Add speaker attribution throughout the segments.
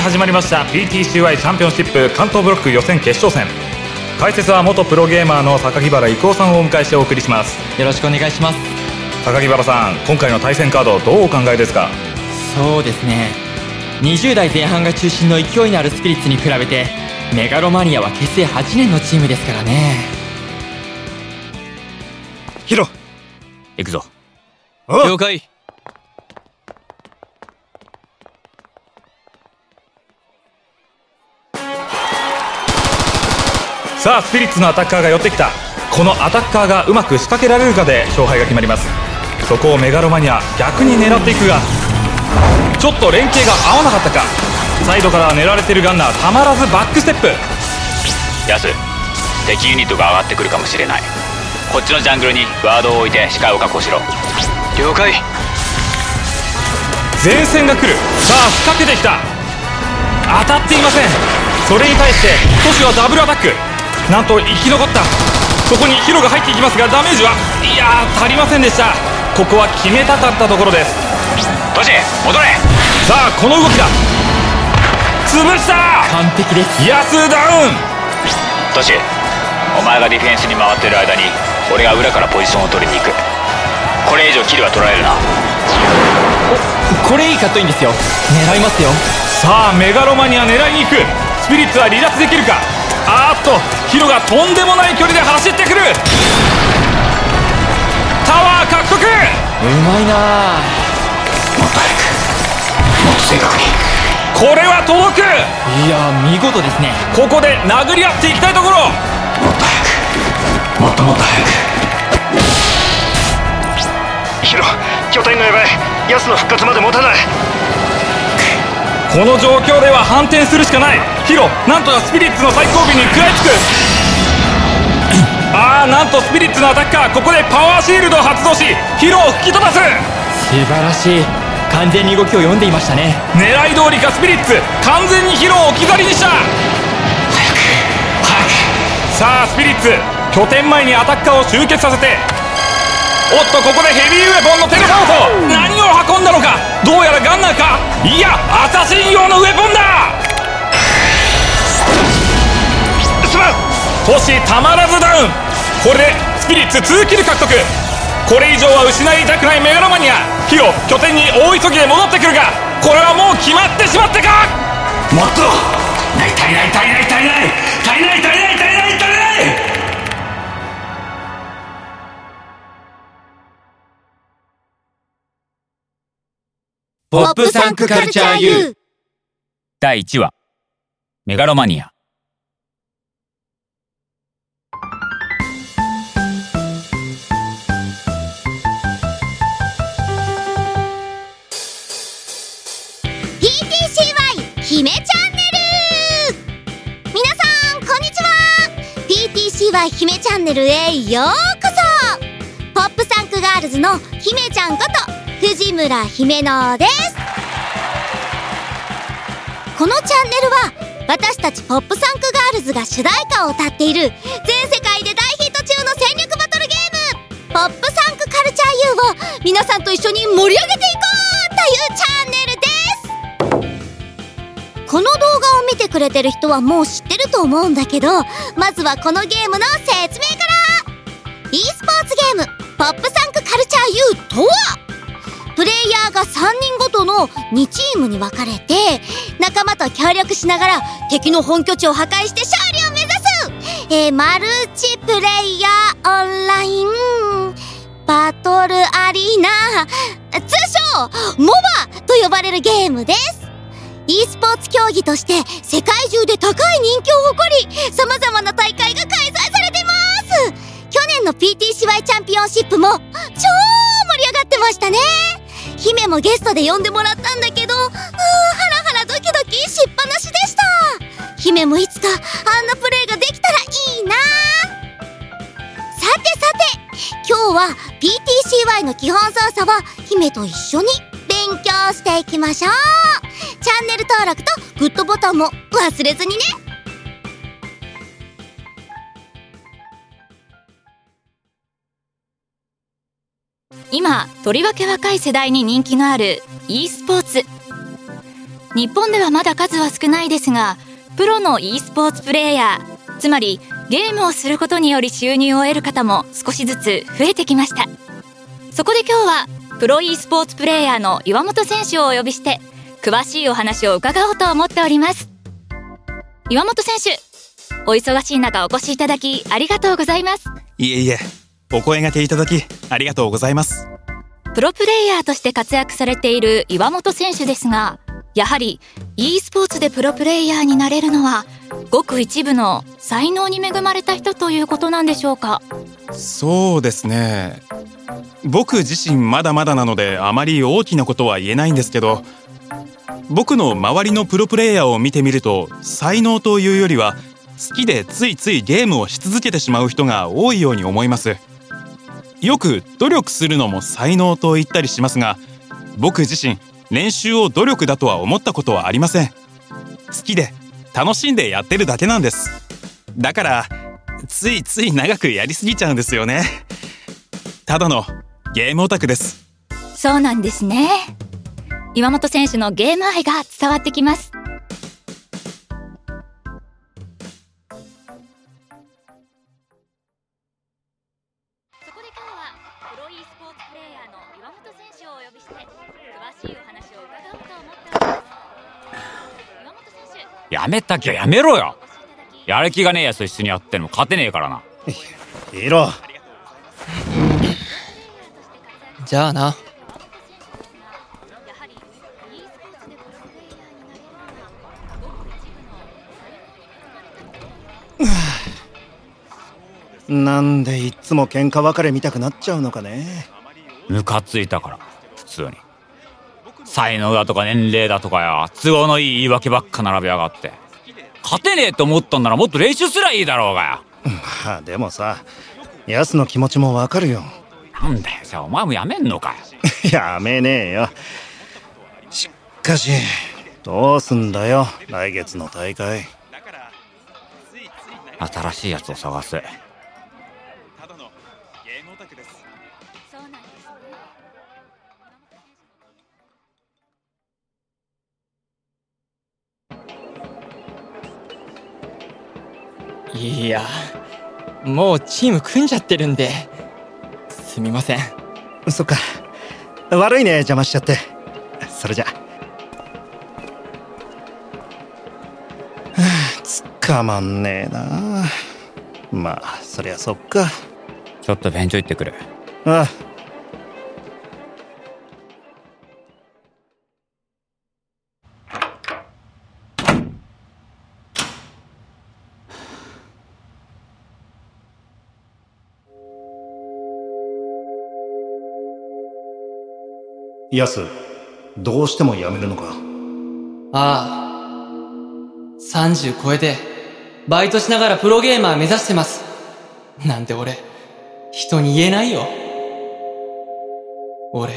Speaker 1: に始まりました。PTCY チャンピオンシップ関東ブロック予選決勝戦。解説は元プロゲーマーの榊原郁夫さんをお迎えしてお送りします。
Speaker 2: よろしくお願いします。
Speaker 1: 榊原さん今回の対戦カードどうお考えですか？
Speaker 2: そうですね。20代前半が中心の勢いのあるスピリッツに比べてメガロマニアは結成8年のチームですからね。
Speaker 1: ヒロ
Speaker 3: 行くぞ。
Speaker 4: 了解
Speaker 1: さあスピリッツのアタッカーが寄ってきた。このアタッカーがうまく仕掛けられるかで勝敗が決まります。そこをメガロマニア逆に狙っていくがちょっと連携が合わなかったか。サイドから狙われているガンナーたまらずバックステップ。
Speaker 3: ヤス敵ユニットが上がってくるかもしれない。こっちのジャングルにワードを置いて視界を確保しろ。
Speaker 4: 了解。
Speaker 1: 前線が来る。さあ仕掛けてきた。当たっていません。それに対してトシはダブルアタックなんと生き残った。そこにヒロが入っていきますがダメージはいやー足りませんでした。ここは決めたかったところです。
Speaker 3: トシ戻れ。
Speaker 1: さあこの動きだ。潰した!
Speaker 2: 完璧です。
Speaker 1: ヤスダウン。
Speaker 3: トシお前がディフェンスに回ってる間に俺が裏からポジションを取りに行く。これ以上キルは取られるな。
Speaker 2: これいいカットインですよ。狙いますよ。
Speaker 1: さあメガロマニア狙いに行く。スピリッツは離脱できるかあーっとヒロがとんでもない距離で走ってくる。タワー獲得。
Speaker 2: うまいな。
Speaker 3: もっと早くもっと正確に。
Speaker 1: これは届く。
Speaker 2: いや見事ですね。
Speaker 1: ここで殴り合っていきたいところ。
Speaker 3: もっと早くもっともっと早く。
Speaker 4: ヒロ拠点がやばい。ヤスの復活まで持たない。
Speaker 1: この状況では反転するしかないヒロなんとかスピリッツの最後尾に食らいつく。ああなんとスピリッツのアタッカーここでパワーシールドを発動しヒロを吹き飛ばす。
Speaker 2: 素晴らしい。完全に動きを読んでいましたね。
Speaker 1: 狙い通りかスピリッツ完全にヒロを置き去りにした。さあスピリッツ拠点前にアタッカーを集結させて。おっとここでヘビーウェポンのテレポート。何を運んだのかどうやらガンナーか。いやアサシン用のウェポンだトシたまらずダウン。これでスピリッツ2キル獲得。これ以上は失いたくないメガロマニア。ヒロ拠点に大急ぎで戻ってくるがこれはもう決まってしまってか？
Speaker 3: もっと。ない足りない足りない足りない足りない足りない足りない足りない
Speaker 5: ポップサンクカルチャー U
Speaker 3: 第1話メガロマニア
Speaker 5: は姫チャンネルへようこそ。ポップサンクガールズの姫ちゃんこと藤村姫乃です。このチャンネルは私たちポップサンクガールズが主題歌を歌っている全世界で大ヒット中の戦略バトルゲーム。ポップサンクカルチャー U を皆さんと一緒に盛り上げていこうというチャンネル。この動画を見てくれてる人はもう知ってると思うんだけどまずはこのゲームの説明から。e スポーツゲームポップサンクカルチャー U とは？プレイヤーが3人ごとの2チームに分かれて仲間と協力しながら敵の本拠地を破壊して勝利を目指す、えー、マルチプレイヤーオンライン。バトルアリーナ。通称モバと呼ばれるゲームです。E スポーツ競技として世界中で高い人気を誇り様々な大会が開催されてます。去年の PTCY チャンピオンシップも超盛り上がってましたね。姫もゲストで呼んでもらったんだけどうーハラハラドキドキしっぱなしでした。姫もいつかあんなプレーができたらいいな。さてさて今日は PTCY の基本操作は姫と一緒に勉強していきましょう。チャンネル登録とグッドボタンも忘れずにね。
Speaker 6: 今とりわけ若い世代に人気のある e スポーツ。日本ではまだ数は少ないですがプロの e スポーツプレーヤーつまりゲームをすることにより収入を得る方も少しずつ増えてきました。そこで今日はプロ e スポーツプレーヤーの岩本選手をお呼びして詳しいお話を伺おうと思っております。岩本選手お忙しい中お越しいただきありがとうございます。
Speaker 7: いえいえお声がけいただきありがとうございます。
Speaker 6: プロプレイヤーとして活躍されている岩本選手ですがやはり e スポーツでプロプレイヤーになれるのはごく一部の才能に恵まれた人ということなんでしょうか？
Speaker 7: そうですね。僕自身まだまだなのであまり大きなことは言えないんですけど僕の周りのプロプレイヤーを見てみると才能というよりは好きでついついゲームをし続けてしまう人が多いように思います。よく努力するのも才能と言ったりしますが僕自身練習を努力だとは思ったことはありません。好きで楽しんでやってるだけなんです。だからついつい長くやりすぎちゃうんですよね。ただのゲームオタクです。
Speaker 6: そうなんですね。岩本選手のゲーム愛が伝わってきます。そこで今日はプロ e スポーツプレーヤーの岩本選手をお呼びして詳しいお話を伺おうと思っております。岩本選手。
Speaker 3: やめたきゃやめろよ。やる気がねえやつと一緒にやっても勝てねえからな。い
Speaker 4: ろ。
Speaker 2: じゃあな
Speaker 4: なんでいっつも喧嘩別れ見たくなっちゃうのかね。
Speaker 3: ムカついたから普通に。才能だとか年齢だとかよ。都合のいい言い訳ばっか並べやがって。勝てねえと思ったんならもっと練習すりゃいいだろうがよ。
Speaker 4: まあでもさヤスの気持ちもわかるよ。
Speaker 3: なんだよじゃあお前もやめんのかよ。
Speaker 4: やめねえよ。しかしどうすんだよ来月の大会
Speaker 3: 新しいやつを探す。
Speaker 7: ただのゲームオタクです。
Speaker 6: そうなんですね
Speaker 2: いやもうチーム組んじゃってるんですみません。
Speaker 4: そっか。悪いね邪魔しちゃって。それじゃかまんねえな。まあそりゃそっか。
Speaker 3: ちょっと便所行ってくる。
Speaker 4: ああ。ヤスどうしてもやめるのか？
Speaker 8: ああ。30超えて、バイトしながらプロゲーマー目指してます。なんて俺、人に言えないよ。俺、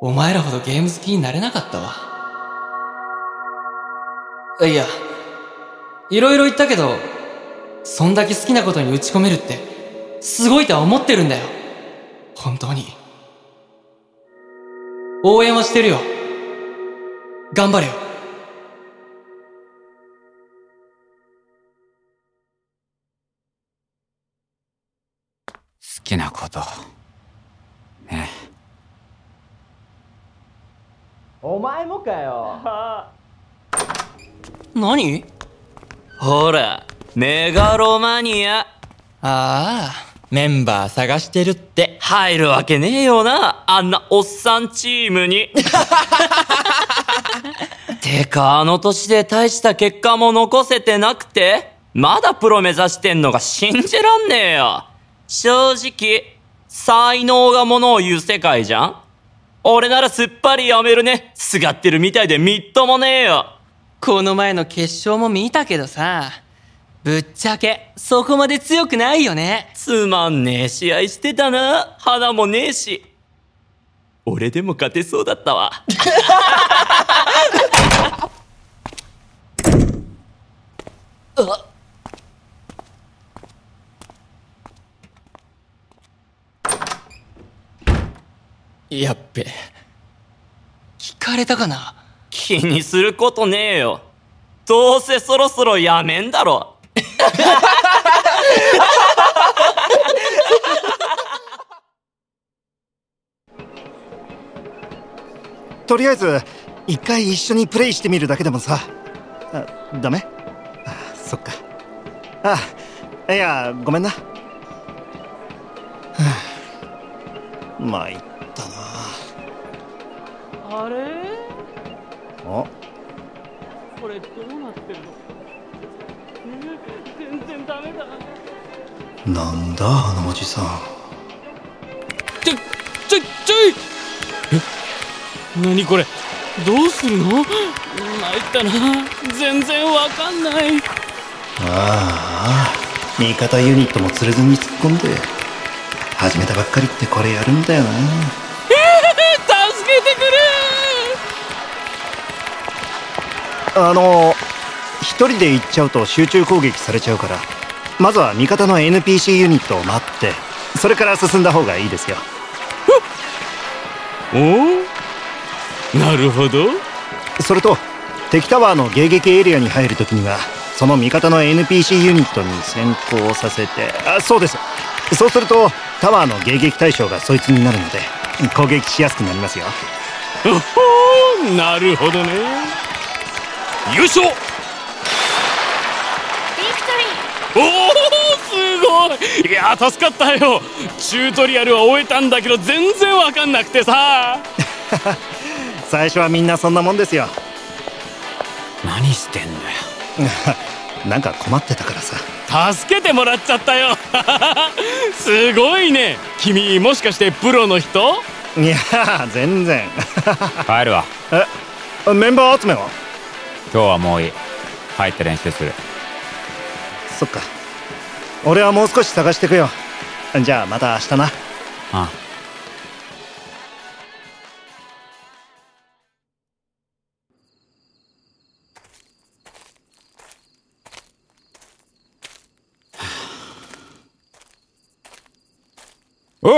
Speaker 8: お前らほどゲーム好きになれなかったわ。いや、いろいろ言ったけど、そんだけ好きなことに打ち込めるって、すごいとは思ってるんだよ。本当に。応援はしてるよ。頑張れよ。
Speaker 3: きなこと。ね。
Speaker 9: お前もかよ。
Speaker 8: 何？
Speaker 9: ほらメガロマニア。
Speaker 2: ああメンバー探してるって。
Speaker 9: 入るわけねえよなあんなおっさんチームに。てかあの年で大した結果も残せてなくてまだプロ目指してんのが信じらんねえよ正直才能がものを言う世界じゃん？俺ならすっぱりやめるね。すがってるみたいでみっともねえよ。
Speaker 8: この前の決勝も見たけどさ、ぶっちゃけ、そこまで強くないよね。
Speaker 9: つまんねえ試合してたな。花もねえし。俺でも勝てそうだったわ
Speaker 2: やっべ。
Speaker 8: 聞かれたかな？
Speaker 2: 聞
Speaker 9: 気にすることねえよ。どうせそろそろやめんだろ。
Speaker 4: とりあえず一回一緒にプレイしてみるだけでもさ。あダメ？あそっか。あいやごめんな。は あ参ったな
Speaker 9: あ？これどうなってるの全然ダメだ。
Speaker 4: なんだあのおじさん。
Speaker 10: ちょちょちょい！え？何これ？どうするの？参ったな。全然わかんない。
Speaker 4: ああ味方ユニットも釣れずに突っ込んで。始めたばっかりってこれやるんだよなあの一人で行っちゃうと集中攻撃されちゃうからまずは味方の NPC ユニットを待ってそれから進んだ方がいいですよ。
Speaker 10: おおなるほど。
Speaker 4: それと敵タワーの迎撃エリアに入るときにはその味方の NPC ユニットに先行させてあそうです。そうするとタワーの迎撃対象がそいつになるので攻撃しやすくなりますよ。
Speaker 10: おほなるほどねよいしょおおすごい。いや助かったよ。チュートリアルは終えたんだけど全然わかんなくてさ。
Speaker 4: 最初はみんなそんなもんですよ。
Speaker 3: 何してんだよ。
Speaker 4: なんか困ってたからさ。
Speaker 10: 助けてもらっちゃったよ。すごいね。君もしかしてプロの人？
Speaker 4: いや全然。
Speaker 3: 帰るわ。
Speaker 4: えメンバー集めは？
Speaker 3: 今日はもういい帰って練習する。
Speaker 4: そっか。俺はもう少し探してくよ。じゃあまた明日な。
Speaker 3: あ。
Speaker 11: おう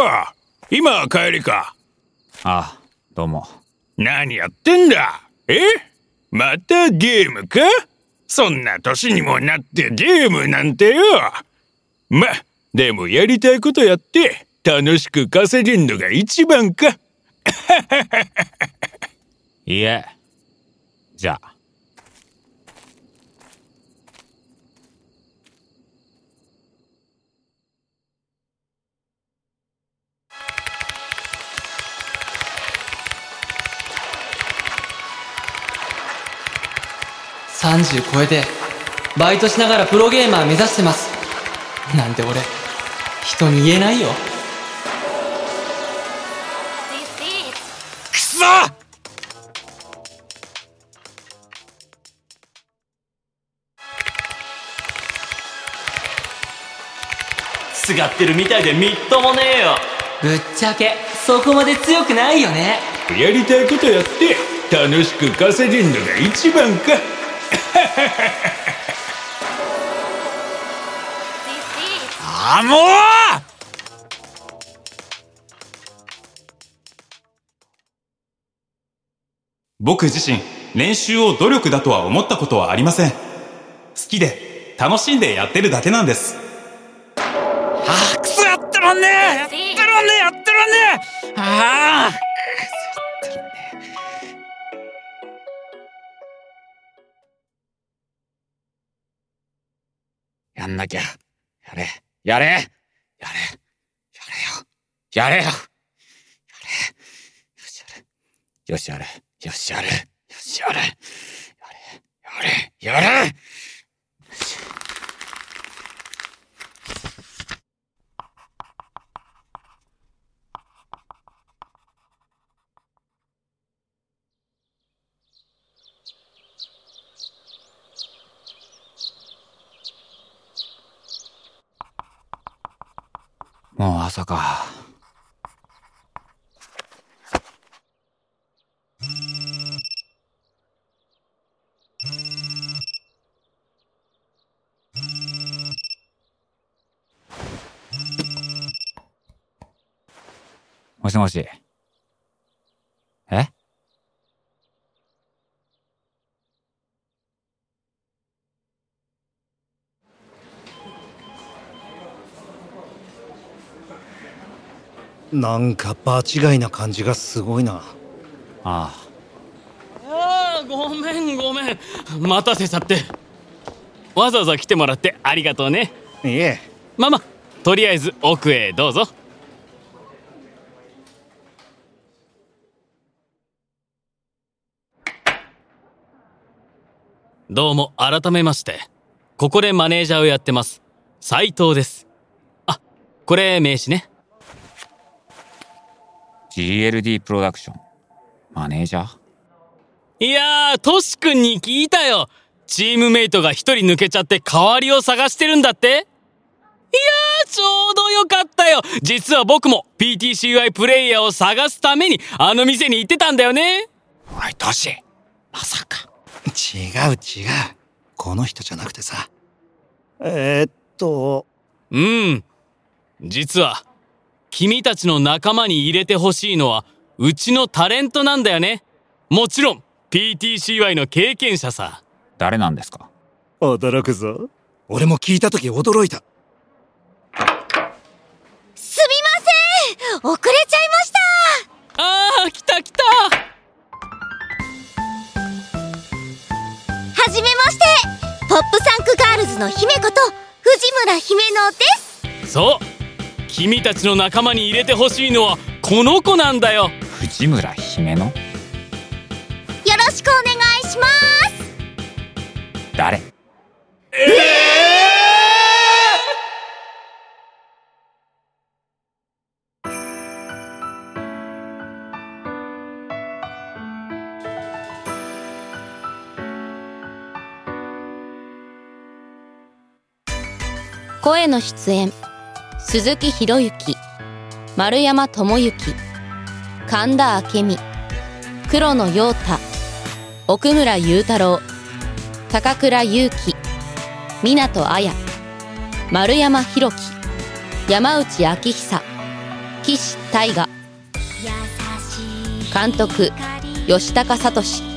Speaker 11: 今帰りか。
Speaker 3: ああどうも。
Speaker 11: 何やってんだ？え？またゲームか？そんな年にもなってゲームなんてよ。までもやりたいことやって楽しく稼げんのが一番か。
Speaker 3: いいえじゃあ。
Speaker 8: 30超えてバイトしながらプロゲーマー目指してます。なんて俺人に言えないよ。
Speaker 11: くそ
Speaker 9: すがってるみたいでみっともねえよ。
Speaker 8: ぶっちゃけそこまで強くないよね。
Speaker 11: やりたいことやって楽しく稼げんのが一番か
Speaker 3: あもう
Speaker 7: 僕自身練習を努力だとは思ったことはありません。好きで楽しんでやってるだけなんです。
Speaker 3: あくそやってらんねえ。やってらんねえやってらんねえ。ああんなきゃ。やれ。やれ。やれ。やれよ。やれよ。やれ。よしやれ。よしやれ。よしやれ。よしやれ。やれ。やれ。やれ。もう朝か。もしもし。え？
Speaker 4: なんか場違いな感じがすごいな。
Speaker 3: あ
Speaker 10: あ。あごめんごめん。待たせちゃって。わざわざ来てもらってありがとうね。
Speaker 4: いえ。
Speaker 10: ママとりあえず奥へどうぞ。どうも改めまして。ここでマネージャーをやってます。斉藤です。あこれ名刺ね
Speaker 3: GLD プロダクションマネージャー
Speaker 10: いやートシ君に聞いたよ。チームメイトが一人抜けちゃって代わりを探してるんだって。いやーちょうどよかったよ。実は僕も PTCY プレイヤーを探すためにあの店に行ってたんだよね。
Speaker 3: おいトシ。まさか。
Speaker 4: 違う違う。この人じゃなくてさ。えー、っと。
Speaker 10: うん。実は君たちの仲間に入れてほしいのはうちのタレントなんだよね。もちろん PTCY の経験者さ。
Speaker 3: 誰なんですか？
Speaker 4: 驚くぞ。俺も聞いた時驚いた。
Speaker 5: すみません。遅れちゃいました。
Speaker 10: あー来た来た。
Speaker 5: はじめまして。ポップサンクガールズの姫こと藤村姫乃です。
Speaker 10: そう君たちの仲間に入れてほしいのはこの子なんだよ。
Speaker 3: 藤村姫乃？
Speaker 5: よろしくお願いします。
Speaker 3: 誰？
Speaker 12: 声の出演鈴木博之丸山智之神田明美黒野陽太奥村雄太郎高倉優希湊綾丸山弘樹山内昭久岸大我。監督吉高聡。